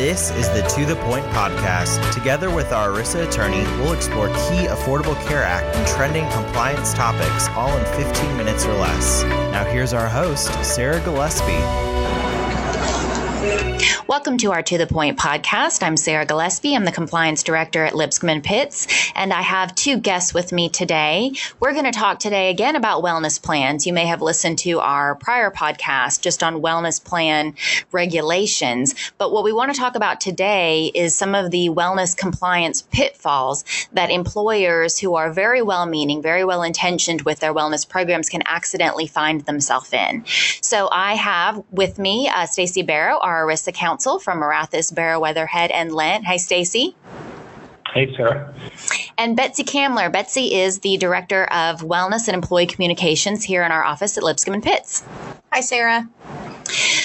This is the To The Point podcast. Together with our ERISA attorney, we'll explore key Affordable Care Act and trending compliance topics all in 15 minutes or less. Now, here's our host, Sarah Gillespie. Welcome to our To the Point podcast. I'm Sarah Gillespie. I'm the compliance director at Lipscomb and Pitts, and I have two guests with me today. We're going to talk today again about wellness plans. You may have listened to our prior podcast just on wellness plan regulations, but what we want to talk about today is some of the wellness compliance pitfalls that employers who are very well meaning, very well intentioned with their wellness programs can accidentally find themselves in. So I have with me uh, Stacy Barrow, our ERISA counsel from Marathas, Barrow, Weatherhead, and Lent. Hi, Stacy. Hey, Sarah. And Betsy Kamler. Betsy is the Director of Wellness and Employee Communications here in our office at Lipscomb and Pitts. Hi, Sarah.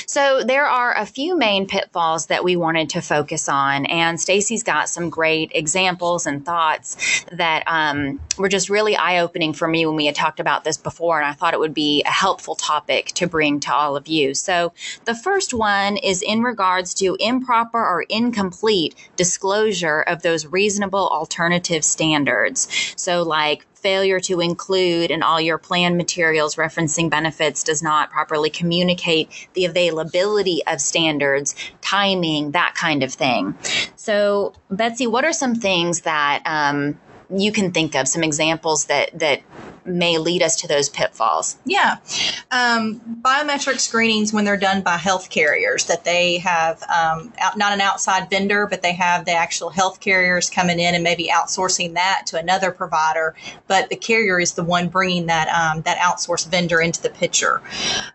So there are a few main pitfalls that we wanted to focus on, and Stacy's got some great examples and thoughts that um, were just really eye-opening for me when we had talked about this before, and I thought it would be a helpful topic to bring to all of you. So the first one is in regards to improper or incomplete disclosure of those reasonable alternative standards. So like failure to include in all your plan materials referencing benefits does not properly communicate the availability of standards, timing, that kind of thing. So, Betsy, what are some things that um, you can think of? Some examples that that may lead us to those pitfalls? Yeah. Um, biometric screenings, when they're done by health carriers, that they have um, out, not an outside vendor, but they have the actual health carriers coming in and maybe outsourcing that to another provider, but the carrier is the one bringing that um, that outsourced vendor into the picture.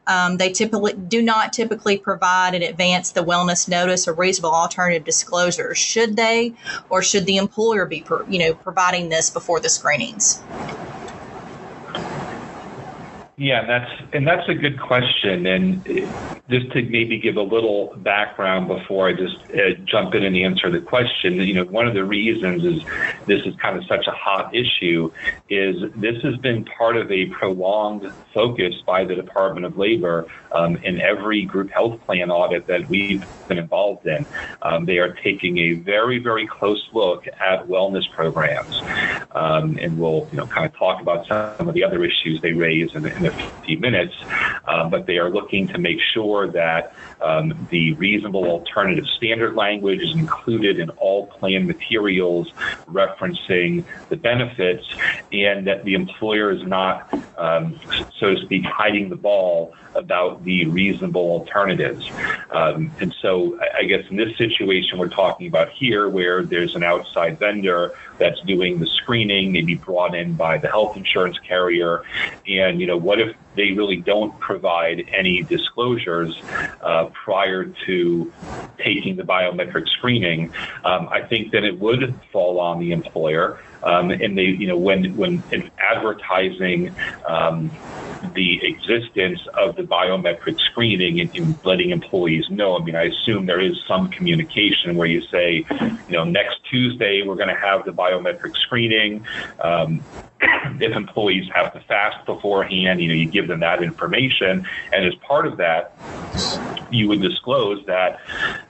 Um, they typically do not typically provide in advance the wellness notice or reasonable alternative disclosures. Should they, or should the employer be, you know, providing this before the screenings? Yeah, that's and that's a good question. And just to maybe give a little background before I just uh, jump in and answer the question, you know, one of the reasons is this is kind of such a hot issue is this has been part of a prolonged focus by the Department of Labor um, in every group health plan audit that we've been involved in. Um, they are taking a very, very close look at wellness programs, um, and we'll you know kind of talk about some of the other issues they raise in, in a few minutes, uh, but they are looking to make sure that um, the reasonable alternative standard language is included in all plan materials referencing the benefits, and that the employer is not, um, so to speak, hiding the ball about the reasonable alternatives. Um, and so, I guess in this situation we're talking about here, where there's an outside vendor that's doing the screening, maybe brought in by the health insurance carrier, and you know, what if they really don't provide any disclosures uh, prior to taking the biometric screening? Um, I think that it would fall on the employer. Um, and they, you know, when when advertising um, the existence of the biometric screening and, and, letting employees know. I mean, I assume there is some communication where you say, you know, next Tuesday we're going to have the biometric screening. Um, if employees have to fast beforehand, you know, you give them that information, and as part of that, you would disclose that,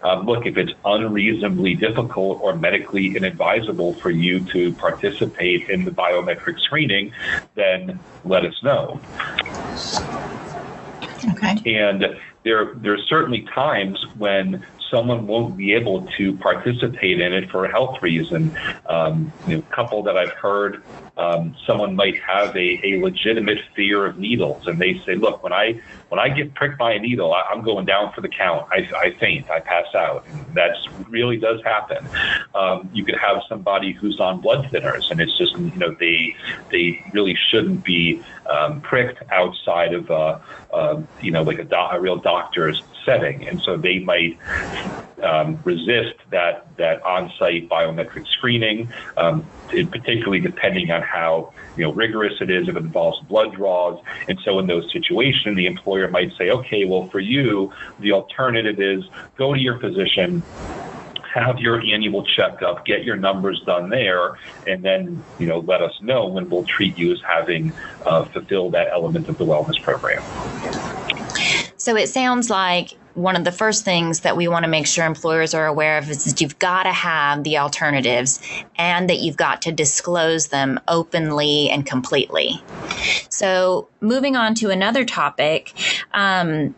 um, look, if it's unreasonably difficult or medically inadvisable for you to participate in the biometric screening, then let us know. Okay. And there, there are certainly times when someone won't be able to participate in it for a health reason. Um, you know, a couple that I've heard, um, someone might have a, a legitimate fear of needles, and they say, "Look, when I when I get pricked by a needle, I, am going down for the count. I, I faint. I pass out. That really does happen. Um, you could have somebody who's on blood thinners, and it's just you know they they really shouldn't be um, pricked outside of uh, uh, you know like a, do- a real doctor's setting, and so they might um, resist that that on-site biometric screening, um, particularly depending on how you know rigorous it is if it involves blood draws. And so in those situations, the employer might say, okay, well for you, the alternative is go to your physician have your annual checkup, get your numbers done there, and then you know let us know when we'll treat you as having uh, fulfilled that element of the wellness program. So it sounds like one of the first things that we want to make sure employers are aware of is that you've got to have the alternatives and that you've got to disclose them openly and completely. So, moving on to another topic, um,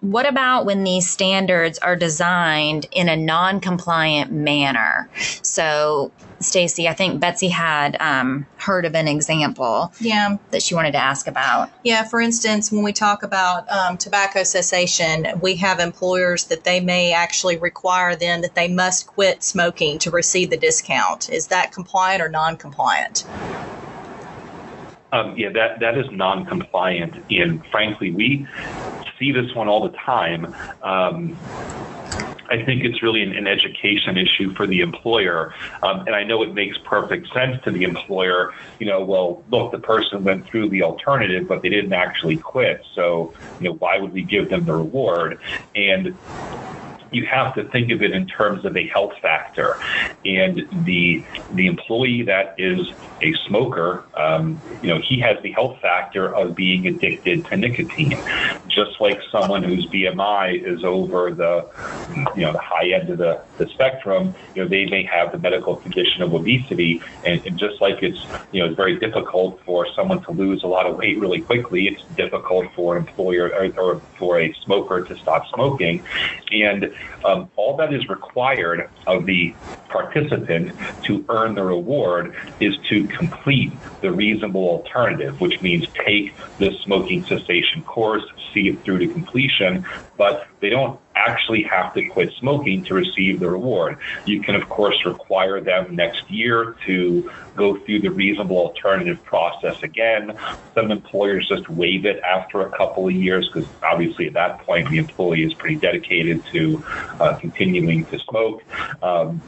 what about when these standards are designed in a non compliant manner? So, Stacy, I think Betsy had um, heard of an example Yeah. that she wanted to ask about. Yeah, for instance, when we talk about um, tobacco cessation, we have employers that they may actually require then that they must quit smoking to receive the discount. Is that compliant or non compliant? Um, yeah, that, that is non-compliant, and frankly, we see this one all the time. Um, I think it's really an, an, education issue for the employer. Um, and I know it makes perfect sense to the employer. You know, well, look, the person went through the alternative, but they didn't actually quit. So, you know, why would we give them the reward? And you have to think of it in terms of a health factor. And the the employee that is a smoker, um, you know, he has the health factor of being addicted to nicotine, just like someone whose BMI is over the, you know, the high end of the, the spectrum. You know, they may have the medical condition of obesity, and, and just like it's, you know, it's very difficult for someone to lose a lot of weight really quickly. It's difficult for an employer or, or for a smoker to stop smoking, and um, all that is required of the participant to earn the reward is to complete the reasonable alternative, which means take the smoking cessation course, see it through to completion, but they don't actually have to quit smoking to receive the reward. You can, of course, require them next year to go through the reasonable alternative process again. Some employers just waive it after a couple of years because obviously at that point the employee is pretty dedicated to uh, continuing to smoke. Um,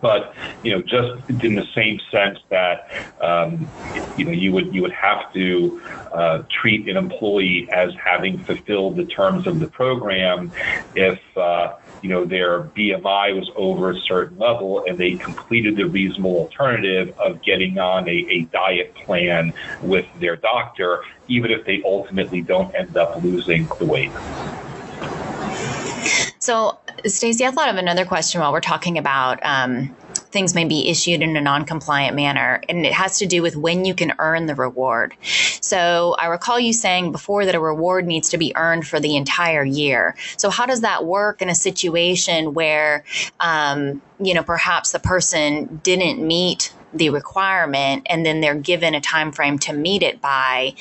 but you know, just in the same sense that um, you know you would you would have to uh, treat an employee as having fulfilled the terms of the program if uh, you know their BMI was over a certain level and they completed the reasonable alternative of getting on a, a diet plan with their doctor, even if they ultimately don't end up losing the weight. So, Stacy, I thought of another question while we're talking about um, things may be issued in a non-compliant manner, and it has to do with when you can earn the reward. So, I recall you saying before that a reward needs to be earned for the entire year. So, how does that work in a situation where, um, you know, perhaps the person didn't meet the requirement and then they're given a time frame to meet it by?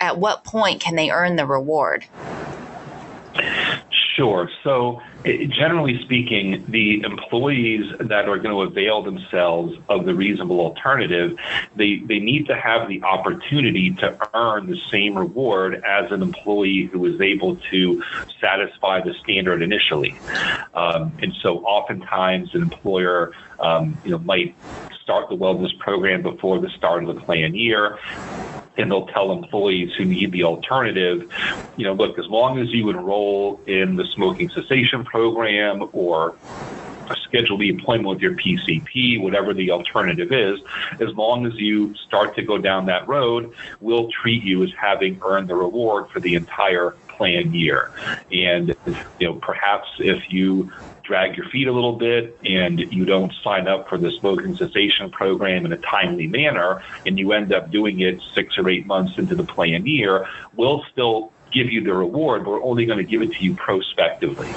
At what point can they earn the reward? Sure. So, generally speaking, the employees that are going to avail themselves of the reasonable alternative, they, they need to have the opportunity to earn the same reward as an employee who was able to satisfy the standard initially. Um, and so, oftentimes, an employer, um, you know, might start the wellness program before the start of the plan year and they'll tell employees who need the alternative, you know, look, as long as you enroll in the smoking cessation program or schedule the appointment with your PCP, whatever the alternative is, as long as you start to go down that road, we'll treat you as having earned the reward for the entire plan year. And, you know, perhaps if you drag your feet a little bit and you don't sign up for the smoking cessation program in a timely manner and you end up doing it six or eight months into the plan year, we'll still give you the reward, but we're only going to give it to you prospectively.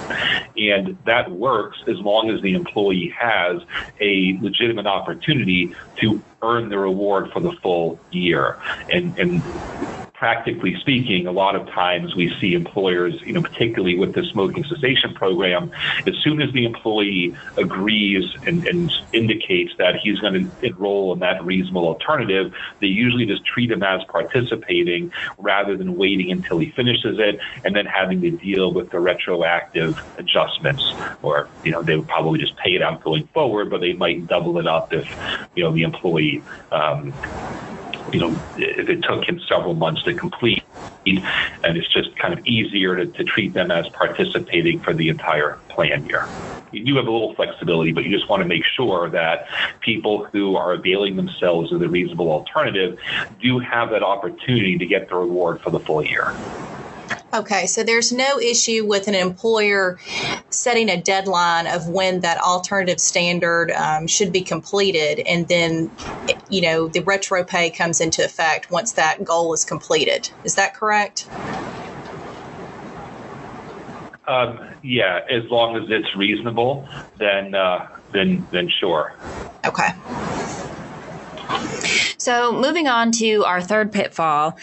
And that works as long as the employee has a legitimate opportunity to earn the reward for the full year. And, and practically speaking, a lot of times we see employers, you know, particularly with the smoking cessation program, as soon as the employee agrees and, and indicates that he's going to enroll in that reasonable alternative, they usually just treat him as participating rather than waiting until he finishes it and then having to deal with the retroactive adjustments. Or, you know, they would probably just pay it out going forward, but they might double it up if, you know, the employee um, you know, if it took him several months to complete, and it's just kind of easier to, to treat them as participating for the entire plan year. You do have a little flexibility, but you just want to make sure that people who are availing themselves of the reasonable alternative do have that opportunity to get the reward for the full year. Okay, so there's no issue with an employer setting a deadline of when that alternative standard um, should be completed, and then, you know, the retro pay comes into effect once that goal is completed. Is that correct? Um, yeah, as long as it's reasonable, then uh, then then sure. Okay. So, moving on to our third pitfall,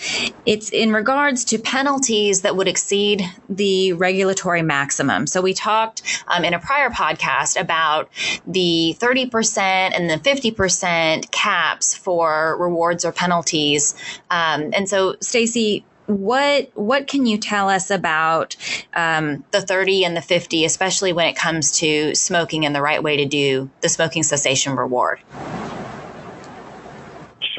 it's in regards to penalties that would exceed the regulatory maximum. So, we talked um, in a prior podcast about the 30% and the 50% caps for rewards or penalties. Um, and so, Stacy, what what can you tell us about um, the 30 and the 50 especially when it comes to smoking and the right way to do the smoking cessation reward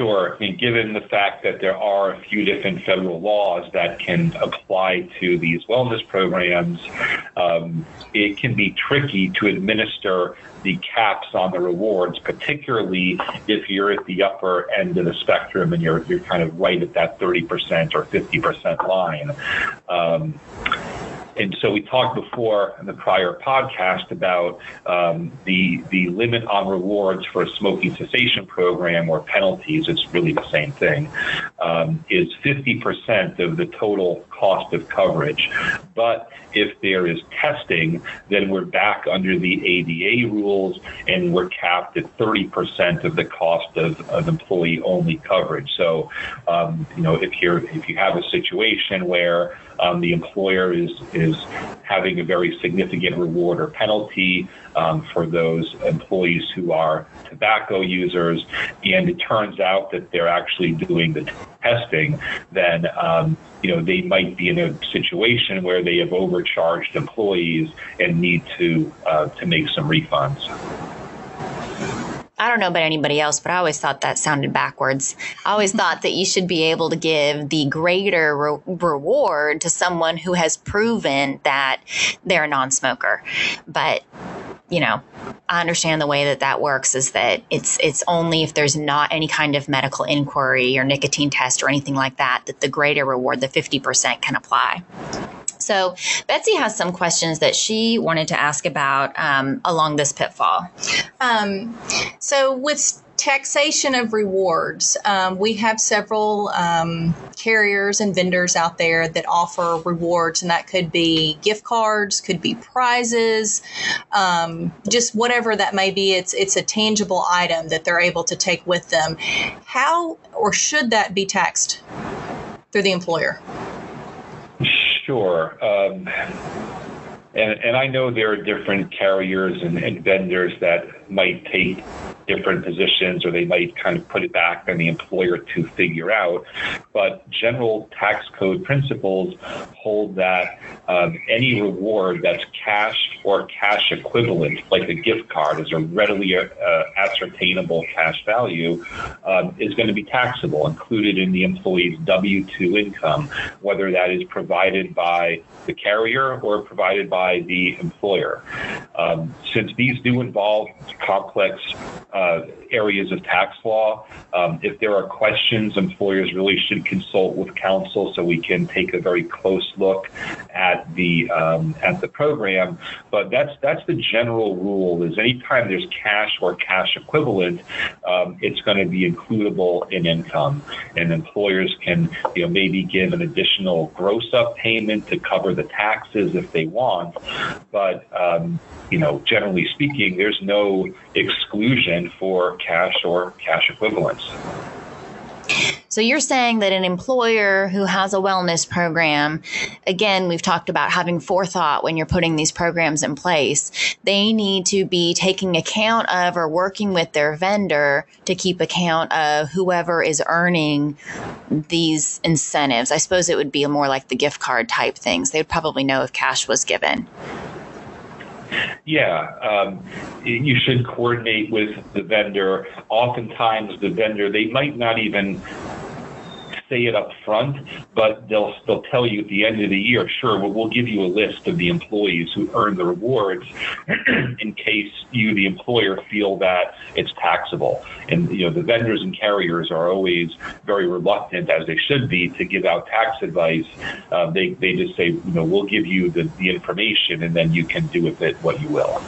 Sure. I mean, given the fact that there are a few different federal laws that can apply to these wellness programs, um, it can be tricky to administer the caps on the rewards, particularly if you're at the upper end of the spectrum and you're you're kind of right at that 30% or 50% line. Um, and so we talked before in the prior podcast about um, the the limit on rewards for a smoking cessation program or penalties. It's really the same thing. Um, is 50% of the total cost of coverage. But if there is testing, then we're back under the ADA rules and we're capped at 30% of the cost of, of employee only coverage. So, um, you know, if you're if you have a situation where um, the employer is is having a very significant reward or penalty um, for those employees who are tobacco users, and it turns out that they're actually doing the testing, then um, you know they might be in a situation where they have overcharged employees and need to uh, to make some refunds. I don't know about anybody else, but I always thought that sounded backwards. I always thought that you should be able to give the greater re- reward to someone who has proven that they're a non smoker. But you know, I understand the way that that works is that it's it's only if there's not any kind of medical inquiry or nicotine test or anything like that that the greater reward, the 50% can apply. So, Betsy has some questions that she wanted to ask about um, along this pitfall. Um, so, with taxation of rewards, um, we have several um, carriers and vendors out there that offer rewards, and that could be gift cards, could be prizes, um, just whatever that may be. It's it's a tangible item that they're able to take with them. How or should that be taxed through the employer? Sure. Um, and, and I know there are different carriers and, and vendors that might take different positions or they might kind of put it back on the employer to figure out. But general tax code principles hold that um, any reward that's cash or cash equivalent, like a gift card, is a readily uh, ascertainable cash value, um, is going to be taxable, included in the employee's W 2 income, whether that is provided by the carrier or provided by the employer. Um, since these do involve complex uh, areas of tax law, um, if there are questions, employers really should consult with counsel so we can take a very close look at the um, at the program. But that's that's the general rule: is anytime there's cash or cash equivalent, um, it's going to be includable in income, and employers can you know maybe give an additional gross up payment to cover the taxes if they want, but um, you know generally speaking, there's no exclusion for cash or cash equivalents. So you're saying that an employer who has a wellness program, again, we've talked about having forethought when you're putting these programs in place. They need to be taking account of or working with their vendor to keep account of whoever is earning these incentives. I suppose it would be more like the gift card type things. They would probably know if cash was given. Yeah, um, you should coordinate with the vendor. Oftentimes, the vendor they might not even say it up front, but they'll they'll tell you at the end of the year, sure, well, we'll give you a list of the employees who earn the rewards in case you, the employer, feel that it's taxable. And you know, the vendors and carriers are always very reluctant, as they should be, to give out tax advice. Uh, they they just say, you know, we'll give you the, the information, and then you can do with it what you will.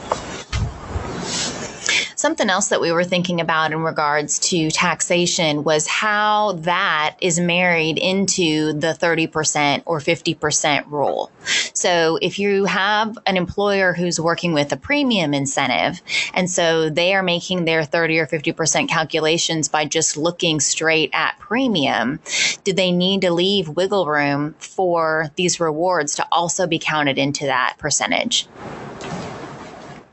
Something else that we were thinking about in regards to taxation was how that is married into the 30% or 50% rule. So if you have an employer who's working with a premium incentive, and so they are making their 30 or 50% calculations by just looking straight at premium, do they need to leave wiggle room for these rewards to also be counted into that percentage?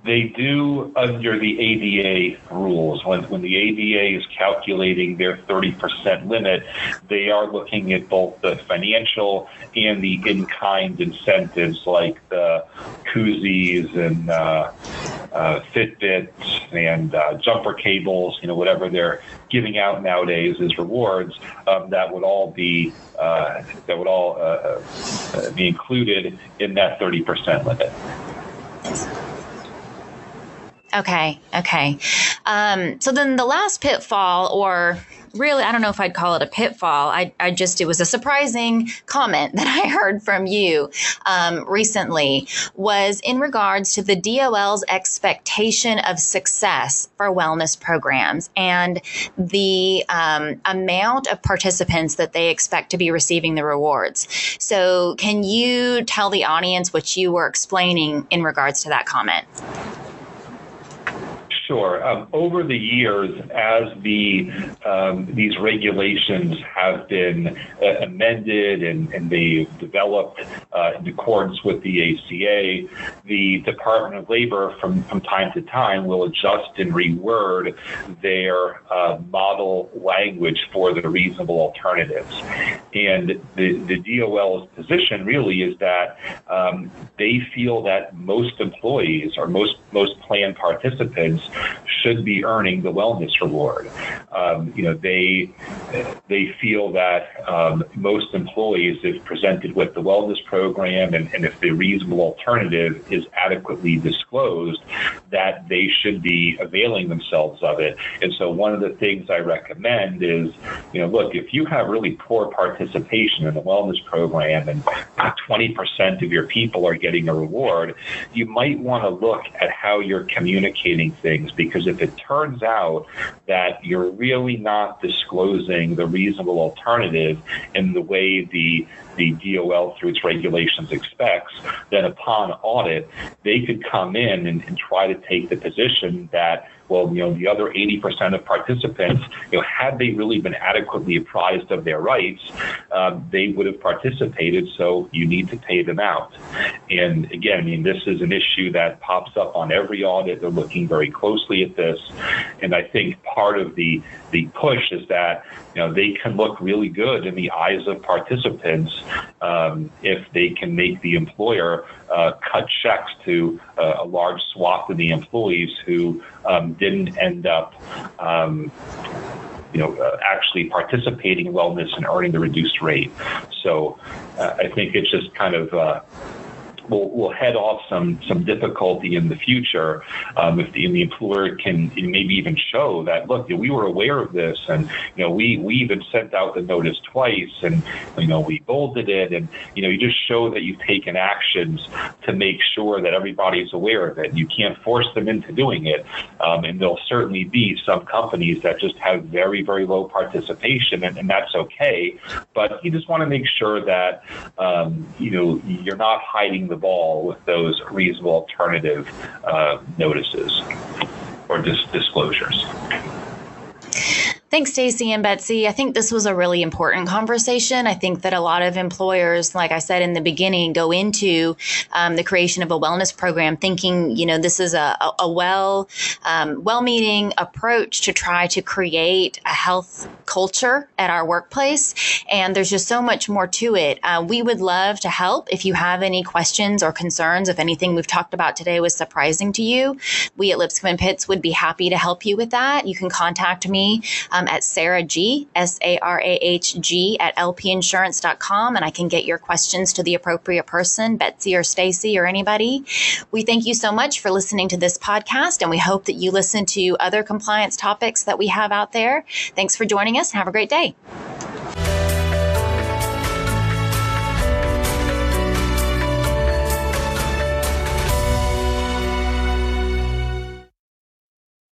They do under the ADA rules. When, when the ADA is calculating their 30% limit, they are looking at both the financial and the in kind incentives like the koozies and uh, uh, Fitbits and uh, jumper cables, you know, whatever they're giving out nowadays as rewards, um, that would all be uh, that would all uh, uh, be included in that 30% limit. Okay, okay. Um, so then the last pitfall, or really, I don't know if I'd call it a pitfall. I, I just, it was a surprising comment that I heard from you um, recently, was in regards to the DOL's expectation of success for wellness programs and the um, amount of participants that they expect to be receiving the rewards. So, can you tell the audience what you were explaining in regards to that comment? Sure. Um, over the years, as the um, these regulations have been uh, amended and, and they've developed uh, in accordance with the ACA, the Department of Labor from, from time to time will adjust and reword their uh, model language for the reasonable alternatives. And the, the DOL's position really is that um, they feel that most employees or most most plan participants should be earning the wellness reward. Um, you know, they they feel that um, most employees, if presented with the wellness program and, and if the reasonable alternative is adequately disclosed, that they should be availing themselves of it. And so, one of the things I recommend is, you know, look, if you have really poor participation in the wellness program and 20% of your people are getting a reward, you might want to look at how you're communicating things because if it turns out that you're really not disclosing the reasonable alternative in the way the the DOL through its regulations expects, then upon audit, they could come in and, and try to take the position that well, you know, the other 80% of participants, you know, had they really been adequately apprised of their rights, um, they would have participated. So you need to pay them out. And again, I mean, this is an issue that pops up on every audit. They're looking very closely at this, and I think part of the the push is that you know they can look really good in the eyes of participants um, if they can make the employer uh, cut checks to uh, a large swath of the employees who um, didn't end up. Um, you know, uh, actually participating in wellness and earning the reduced rate. So uh, I think it's just kind of uh, will, will head off some some difficulty in the future um, if the, the employer can maybe even show that look we were aware of this and you know we we even sent out the notice twice and you know we bolded it and you know you just show that you've taken actions to make sure that everybody's aware of it. You can't force them into doing it, um, and there'll certainly be some companies that just have very very low participation, and, and that's okay. But you just want to make sure that um, you know you're not hiding the ball with those reasonable alternative uh, notices or dis- disclosures. Thanks, Stacy and Betsy. I think this was a really important conversation. I think that a lot of employers, like I said in the beginning, go into um, the creation of a wellness program thinking, you know, this is a, a well, um, well-meaning approach to try to create a health culture at our workplace. And there's just so much more to it. Uh, we would love to help. If you have any questions or concerns, if anything we've talked about today was surprising to you, we at Lipscomb and Pitts would be happy to help you with that. You can contact me. Um, um, at Sarah G, S A R A H G, at lpinsurance.com, and I can get your questions to the appropriate person, Betsy or Stacy or anybody. We thank you so much for listening to this podcast, and we hope that you listen to other compliance topics that we have out there. Thanks for joining us. Have a great day.